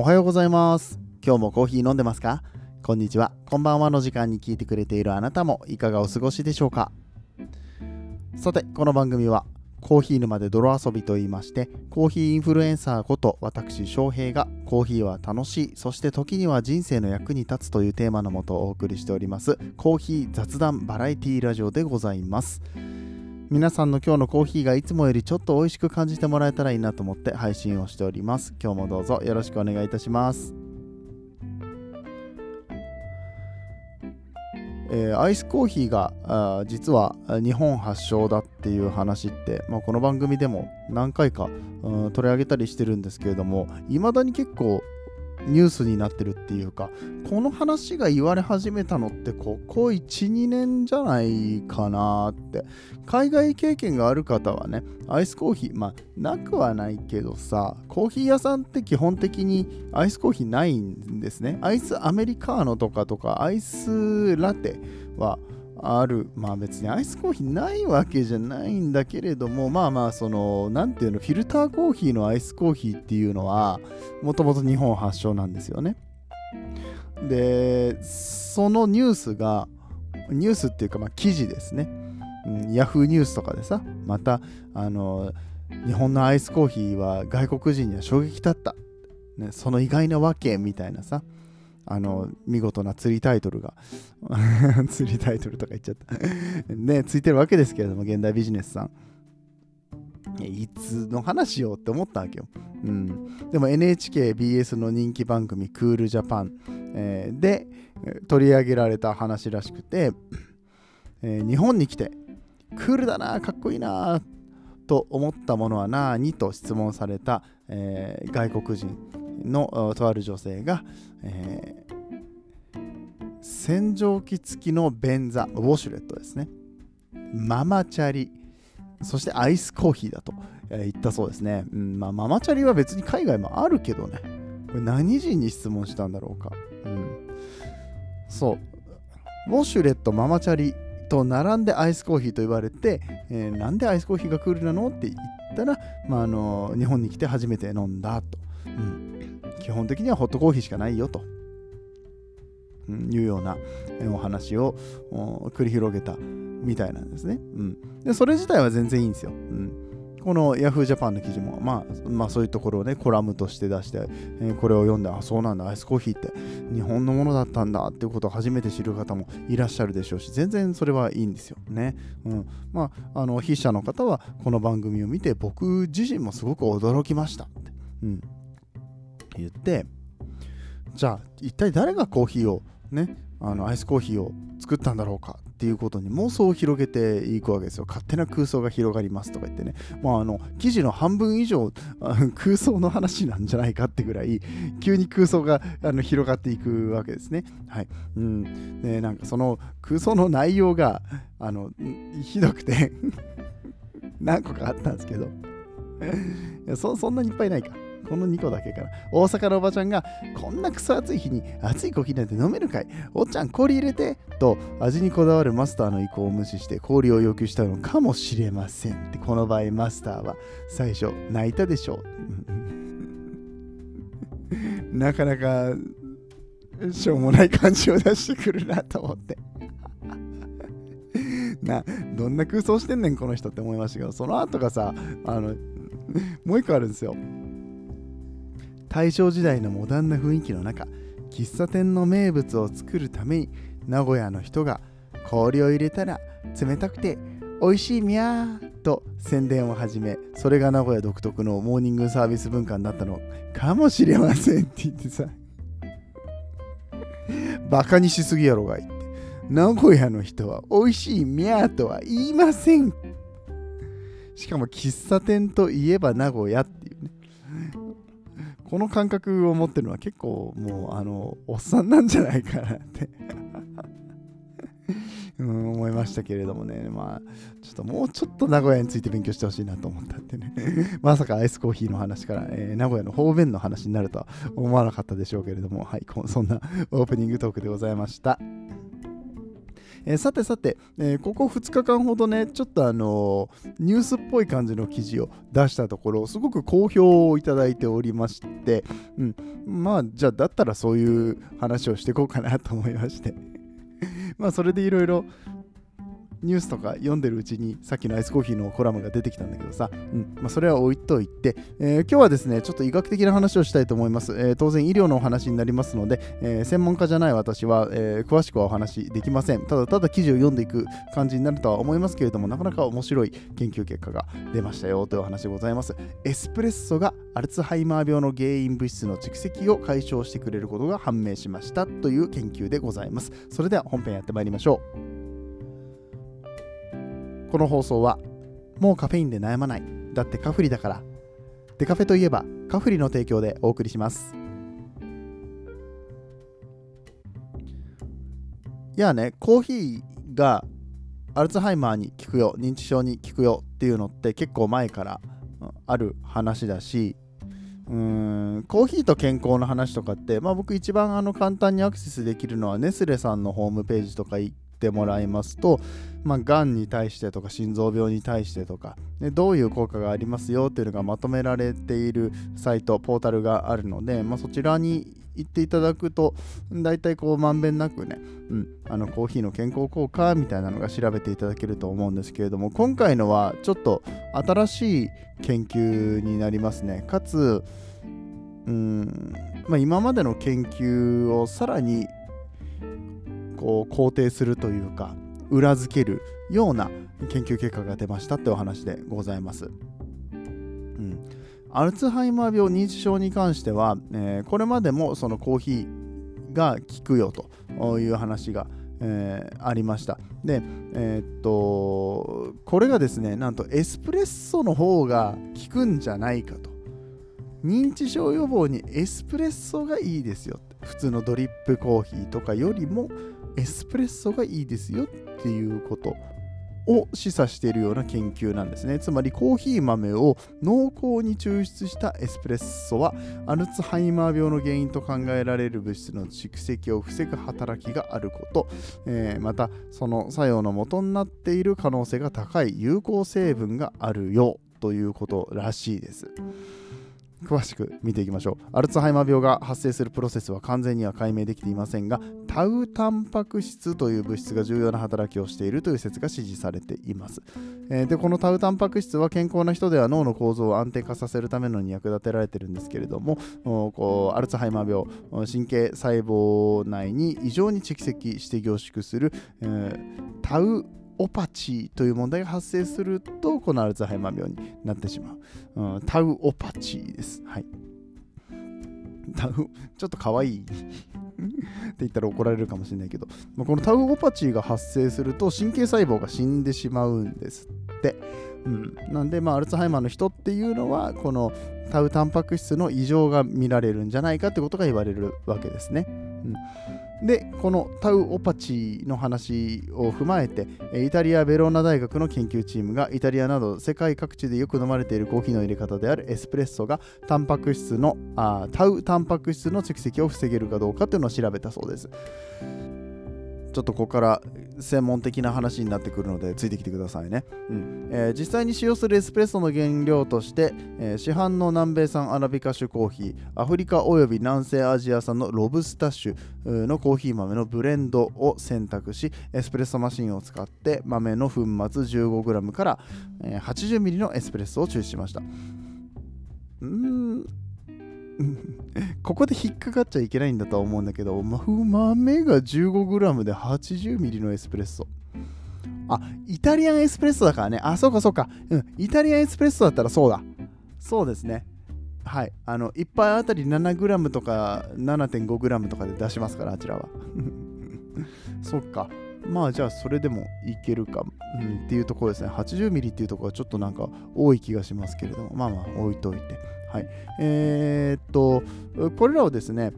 おはようございます。今日もコーヒー飲んでますか？こんにちは。こんばんはの時間に聞いてくれているあなたもいかがお過ごしでしょうか？さて、この番組はコーヒー沼で泥遊びと言いまして、コーヒーインフルエンサーこと私翔平がコーヒーは楽しい、そして時には人生の役に立つというテーマのもとお送りしております、コーヒー雑談バラエティラジオでございます。皆さんの今日のコーヒーがいつもよりちょっと美味しく感じてもらえたらいいなと思って配信をしております。今日もどうぞよろしくお願いいたします。えーアイスコーヒーがあー実は日本発祥だっていう話って、まあ、この番組でも何回か、うん取り上げたりしてるんですけれどもいまだに結構ニュースになってるっていうかこの話が言われ始めたのってここ12年じゃないかなって。海外経験がある方はねアイスコーヒーまあなくはないけどさコーヒー屋さんって基本的にアイスコーヒーないんですね。アイスアメリカーノとかとかアイスラテはある。まあ別にアイスコーヒーないわけじゃないんだけれどもまあまあそのなんていうのフィルターコーヒーのアイスコーヒーっていうのはもともと日本発祥なんですよね。でそのニュースがニュースっていうかまあ記事ですね、うん、ヤフーニュースとかでさまたあの日本のアイスコーヒーは外国人には衝撃だった、ね、その意外なわけみたいなさ。あの見事な釣りタイトルが 釣りタイトルとか言っちゃった。ねついてるわけですけれども現代ビジネスさん。いつの話よって思ったわけよ、うん、でも NHKBS の人気番組「クールジャパン」えーでえー取り上げられた話らしくて、えー日本に来てクールだなかっこいいなと思ったものは何と質問された、えー外国人のとある女性が、えー洗浄機付きの便座ウォシュレットですね。ママチャリ。そしてアイスコーヒーだと、言ったそうですね、うんまあ、ママチャリは別に海外もあるけどね。これ何人に質問したんだろうか、うん、そう。ウォシュレットママチャリと並んでアイスコーヒーと言われて、えーなんでアイスコーヒーがクールなの？って言ったら、まあ、あの日本に来て初めて飲んだと、うん、基本的にはホットコーヒーしかないよと、いうようなお話を繰り広げたみたいなんですね、うん、でそれ自体は全然いいんですよ、うん、この Yahoo! ジャパンの記事も、まあ、まあそういうところをねコラムとして出して、えこれを読んであそうなんだアイスコーヒーって日本のものだったんだっていうことを初めて知る方もいらっしゃるでしょうし全然それはいいんですよ。ね、うん、まああの筆者の方はこの番組を見て僕自身もすごく驚きましたって、うん、言ってじゃあ一体誰がコーヒーをねあのアイスコーヒーを作ったんだろうかっていうことに妄想を広げていくわけですよ。勝手な空想が広がりますとか言ってね。まああの記事の半分以上空想の話なんじゃないかってぐらい急に空想があの広がっていくわけですね。はい。うん。で、なんかその空想の内容があのひどくて 何個かあったんですけどそそんなにいっぱいないか。この2個だけかな。大阪のおばちゃんが、こんなクソ暑い日に熱いコーヒーなんて飲めるかい？おっちゃん氷入れてと味にこだわるマスターの意向を無視して氷を要求したのかもしれませんって。この場合マスターは最初泣いたでしょう なかなかしょうもない感じを出してくるなと思って。などんな空想してんねんこの人って思いましたけどその後がさあのもう一個あるんですよ。大正時代のモダンな雰囲気の中喫茶店の名物を作るために名古屋の人が氷を入れたら冷たくて美味しいみゃーと宣伝を始めそれが名古屋独特のモーニングサービス文化になったのかもしれませんって言ってさ。バカにしすぎやろがいって。名古屋の人は美味しいみゃーとは言いません。しかも喫茶店といえば名古屋っていうね。この感覚を持ってるのは結構もうあのおっさんなんじゃないかなって。うん思いましたけれどもね。まあちょっともうちょっと名古屋について勉強してほしいなと思ったってね。まさかアイスコーヒーの話から、えー名古屋の方便の話になるとは思わなかったでしょうけれども。はいこそんなオープニングトークでございました。えー、さてさて、えー、ここ2日間ほどね、ちょっとあのー、ニュースっぽい感じの記事を出したところ、すごく好評をいただいておりまして、うん、まあ、じゃあ、だったらそういう話をしていこうかなと思いまして。まあ、それでいろいろニュースとか読んでるうちにさっきのアイスコーヒーのコラムが出てきたんだけどさ、うん。まあ、それは置いといて、えー、今日はですねちょっと医学的な話をしたいと思います、えー、当然医療のお話になりますので、えー、専門家じゃない私は、え詳しくはお話できません。ただただ記事を読んでいく感じになるとは思いますけれどもなかなか面白い研究結果が出ましたよというお話でございます。エスプレッソがアルツハイマー病の原因物質の蓄積を解消してくれることが判明しましたという研究でございます。それでは本編やってまいりましょう。この放送はもうカフェインで悩まないだってカフリだから。デカフェといえばカフリの提供でお送りします。いやねコーヒーがアルツハイマーに効くよ認知症に効くよっていうのって結構前からある話だしうーんコーヒーと健康の話とかって、まあ、僕一番あの簡単にアクセスできるのはネスレさんのホームページとか行ってもらいますと、まあ、がんに対してとか心臓病に対してとかでどういう効果がありますよっていうのがまとめられているサイトポータルがあるので、まあ、そちらに行っていただくと大体こうまんべんなくね、うん、あのコーヒーの健康効果みたいなのが調べていただけると思うんですけれども今回のはちょっと新しい研究になりますね。かつうん、まあ、今までの研究をさらにこう肯定するというか裏付けるような研究結果が出ましたってお話でございます。うん、アルツハイマー病認知症に関しては、えー、これまでもそのコーヒーが効くよという話が、えー、ありました。で、えー、っと、これがですね、なんとエスプレッソの方が効くんじゃないかと。認知症予防にエスプレッソがいいですよ。普通のドリップコーヒーとかよりもエスプレッソがいいですよっていうことを示唆しているような研究なんですね。つまりコーヒー豆を濃厚に抽出したエスプレッソはアルツハイマー病の原因と考えられる物質の蓄積を防ぐ働きがあること、えー、またその作用の元になっている可能性が高い有効成分があるよということらしいです。詳しく見ていきましょう。アルツハイマー病が発生するプロセスは完全には解明できていませんがタウタンパク質という物質が重要な働きをしているという説が支持されています、えー、でこのタウタンパク質は健康な人では脳の構造を安定化させるためのに役立てられているんですけれどもこうアルツハイマー病神経細胞内に異常に蓄積して凝縮する、えー、タウオパチという問題が発生すると、このアルツハイマー病になってしまう。うん、タウオパチです。はい。タウ、ちょっとかわいい って言ったら怒られるかもしれないけど、まあ、このタウオパチが発生すると神経細胞が死んでしまうんですって。うん、なんで、まあ、アルツハイマーの人っていうのは、このタウタンパク質の異常が見られるんじゃないかってことが言われるわけですね。うんでこのタウオパチの話を踏まえてイタリア・ベローナ大学の研究チームがイタリアなど世界各地でよく飲まれているコーヒーの入れ方であるエスプレッソがタンパク質のあタウタンパク質の蓄積を防げるかどうかというのを調べたそうです。ちょっとここから専門的な話になってくるのでついてきてくださいね、うん。えー、実際に使用するエスプレッソの原料として、えー、市販の南米産アラビカ種コーヒーアフリカおよび南西アジア産のロブスタ種のコーヒー豆のブレンドを選択しエスプレッソマシンを使って豆の粉末 15g から、え、80ml のエスプレッソを抽出しました。うん。ここで引っかかっちゃいけないんだとは思うんだけど、豆が 15g で 80ml のエスプレッソ。あ、イタリアンエスプレッソだからね。あ、そうかそうか。うん、イタリアンエスプレッソだったらそうだ。そうですね。はい。あの、1杯あたり 7g とか 7.5g とかで出しますから、あちらは。そっか。まあじゃあそれでもいけるか、うん、っていうところですね。80ミリっていうところはちょっとなんか多い気がしますけれども、まあまあ置いといて。はい。えー、っと、これらをですね、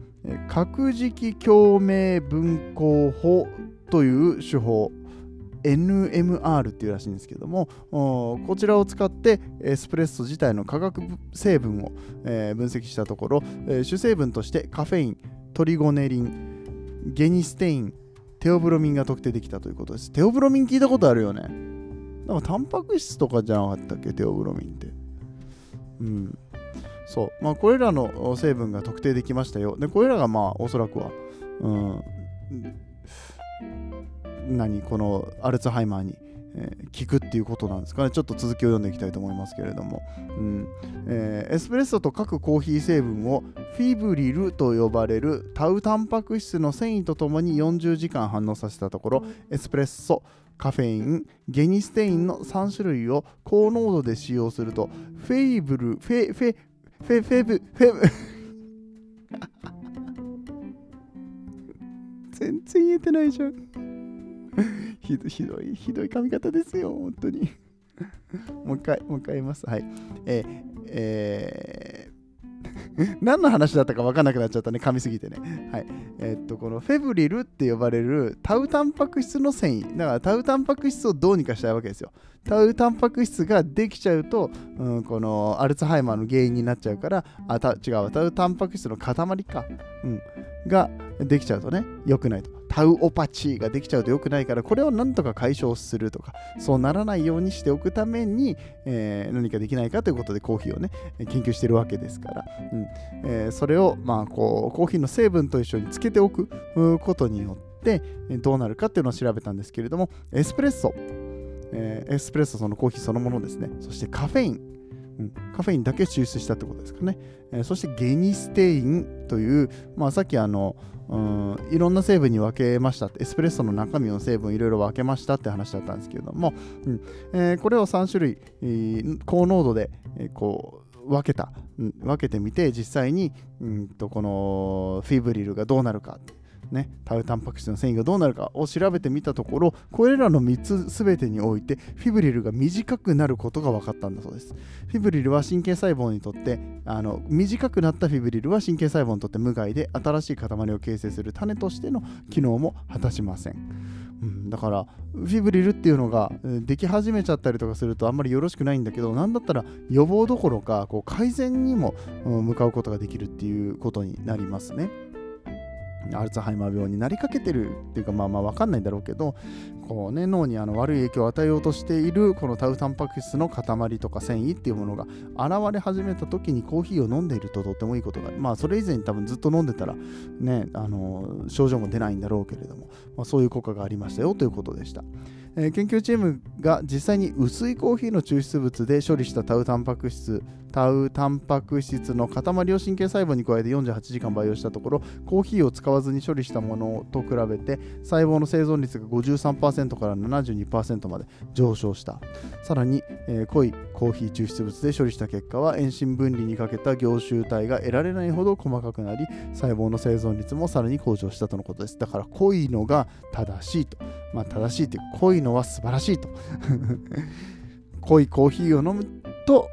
核磁気共鳴分光法という手法 NMR っていうらしいんですけどもこちらを使ってエスプレッソ自体の化学成分を、え、分析したところ、え、主成分としてカフェイントリゴネリンゲニステインテオブロミンが特定できたということです。テオブロミン聞いたことあるよね。なんかタンパク質とかじゃなかったっけ？テオブロミンって。うん。そう。まあこれらの成分が特定できましたよ。でこれらがまあおそらくはうん何このアルツハイマーにえー、効くっていうことなんですかね。ちょっと続きを読んでいきたいと思いますけれども、うん。えー、エスプレッソと各コーヒー成分をフィブリルと呼ばれるタウタンパク質の繊維とともに40時間反応させたところ、エスプレッソ、カフェイン、ゲニステインの3種類を高濃度で使用すると、フェイブル、フェ、フェ、フェ、フェブ、フェブ、全然言えてないじゃん。ひどひどい、ひどい噛み方ですよ、本当に。もう一回、もう一回言います。はい。えー、えー 何の話だったか分かんなくなっちゃったね、噛みすぎてね。はい。えー、っと、このフェブリルって呼ばれるタウタンパク質の繊維。だからタウタンパク質をどうにかしたいわけですよ。タウタンパク質ができちゃうと、うん、このアルツハイマーの原因になっちゃうから、あ、た違う、タウタンパク質の塊か。うん。ができちゃうとね、良くないと。タウオパチーができちゃうと良くないから、これをなんとか解消するとか、そうならないようにしておくために、えー、何かできないかということでコーヒーをね、研究してるわけですから、うん。えー、それを、まあ、こう、コーヒーの成分と一緒につけておくことによって、どうなるかっていうのを調べたんですけれども、エスプレッソ、えー、エスプレッソそのコーヒーそのものですね、そしてカフェイン、カフェインだけ抽出したってことですかね。えー、そしてゲニステインという、まあ、さっきあの、うん、いろんな成分に分けました。エスプレッソの中身の成分いろいろ分けましたって話だったんですけれども、うんえー、これを3種類、えー、高濃度で、えー、こう分けた、うん、分けてみて実際に、うんとこのフィブリルがどうなるか。ね、タウタンパク質の繊維がどうなるかを調べてみたところこれらの3つ全てにおいてフィブリルが短くなることが分かったんだそうですフィブリルは神経細胞にとってあの短くなったフィブリルは神経細胞にとって無害で新しい塊を形成する種としての機能も果たしませんうん、だからフィブリルっていうのができ始めちゃったりとかするとあんまりよろしくないんだけどなんだったら予防どころかこう改善にも向かうことができるっていうことになりますね。アルツハイマー病になりかけてるっていうかまあまあ分かんないんだろうけどこう、ね、脳にあの悪い影響を与えようとしているこのタウタンパク質の塊とか繊維っていうものが現れ始めた時にコーヒーを飲んでいるととってもいいことがあるまあそれ以前に多分ずっと飲んでたらねあの症状も出ないんだろうけれども、まあ、そういう効果がありましたよということでした。えー、研究チームが実際に薄いコーヒーの抽出物で処理したタウタンパク質タウタンパク質の塊を神経細胞に加えて48時間培養したところコーヒーを使わずに処理したものと比べて細胞の生存率が53%から72%まで上昇した。さらに、えー、濃いコーヒー抽出物で処理した結果は遠心分離にかけた凝集体が得られないほど細かくなり細胞の生存率もさらに向上したとのことです。だから濃いのが正しいと。まあ正しいという濃いのは素晴らしいと。濃いコーヒーを飲むと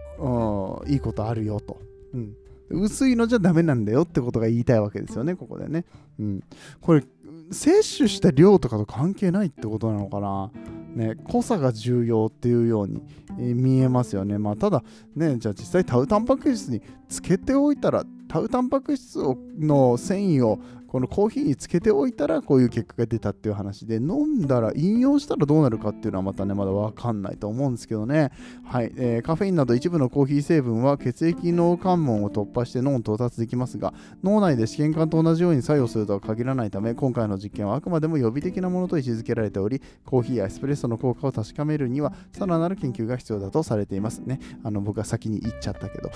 いいことあるよと、うん、薄いのじゃダメなんだよってことが言いたいわけですよねここでね、うん、これ摂取した量とかと関係ないってことなのかな。ね、濃さが重要っていうように、え、見えますよね。まあ、ただ、ね、じゃあ実際タウタンパク質につけておいたら、タウタンパク質の繊維をこのコーヒーにつけておいたらこういう結果が出たっていう話で飲んだら飲用したらどうなるかっていうのはまたねまだわかんないと思うんですけどね。はい、えー、カフェインなど一部のコーヒー成分は血液脳関門を突破して脳に到達できますが脳内で試験管と同じように作用するとは限らないため今回の実験はあくまでも予備的なものと位置づけられておりコーヒーやエスプレッソの効果を確かめるにはさらなる研究が必要だとされています。ね。あの僕は先に言っちゃったけど。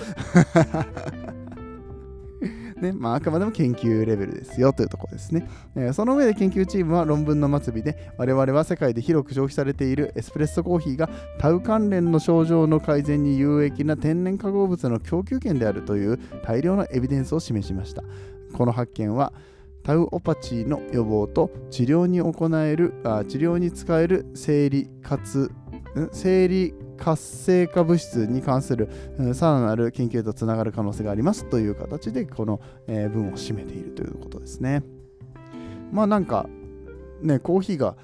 ね。まあ、あくまでも研究レベルですよというところですね、えー、その上で研究チームは論文の末尾で我々は世界で広く消費されているエスプレッソコーヒーがタウ関連の症状の改善に有益な天然化合物の供給源であるという大量のエビデンスを示しました。この発見はタウオパチーの予防と治療に行えるあ治療に使える生理活生理活性化物質に関する、うん、さらなる研究とつながる可能性がありますという形でこの、えー、文を占めているということですね。まあなんかねコーヒーが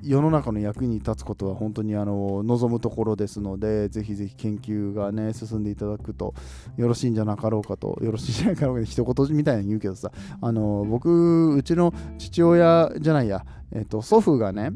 世の中の役に立つことは本当にあの望むところですので、ぜひぜひ研究がね、進んでいただくとよろしいんじゃなかろうかと、よろしいんじゃなかろうか一言みたいに言うけどさ、あの僕、うちの父親じゃないや、えっと、祖父がね、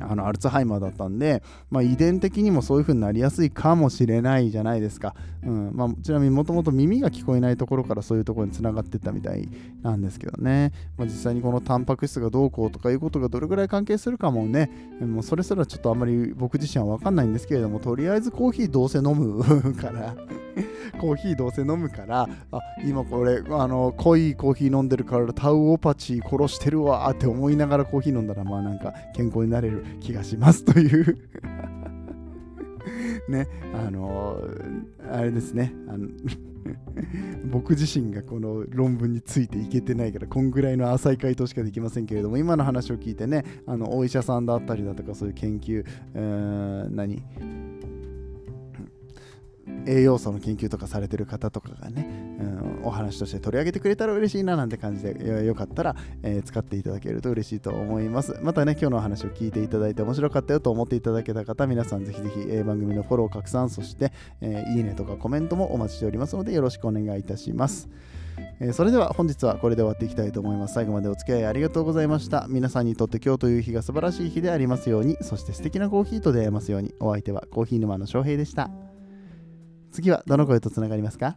あのアルツハイマーだったんで、まあ、遺伝的にもそういう風になりやすいかもしれないじゃないですか。うん。まあ、ちなみにもともと耳が聞こえないところからそういうところにつながってったみたいなんですけどね、まあ、実際にこのタンパク質がどうこうとかいうことがどれぐらい関係するかもね、もうそれすらちょっとあんまり僕自身は分かんないんですけれども、とりあえずコーヒーどうせ飲むから コーヒーどうせ飲むからあ今これあの濃いコーヒー飲んでるからタウオパチ殺してるわって思いながらコーヒー飲んだらまあなんか健康になれる気がしますという。ねあのあれですね。あの 僕自身がこの論文についていけてないからこんぐらいの浅い回答しかできませんけれども今の話を聞いてねあのお医者さんだったりだとかそういう研究、え、何？栄養素の研究とかされてる方とかがね、うん、お話として取り上げてくれたら嬉しいななんて感じでよかったら、えー、使っていただけると嬉しいと思いますまたね今日のお話を聞いていただいて面白かったよと思っていただけた方皆さんぜひぜひ、えー、番組のフォロー拡散そして、えー、いいねとかコメントもお待ちしておりますのでよろしくお願いいたしますえそれでは本日はこれで終わっていきたいと思います。最後までお付き合いありがとうございました。皆さんにとって今日という日が素晴らしい日でありますように、そして素敵なコーヒーと出会えますように、お相手はコーヒー沼の翔平でした。次はどの声とつながりますか？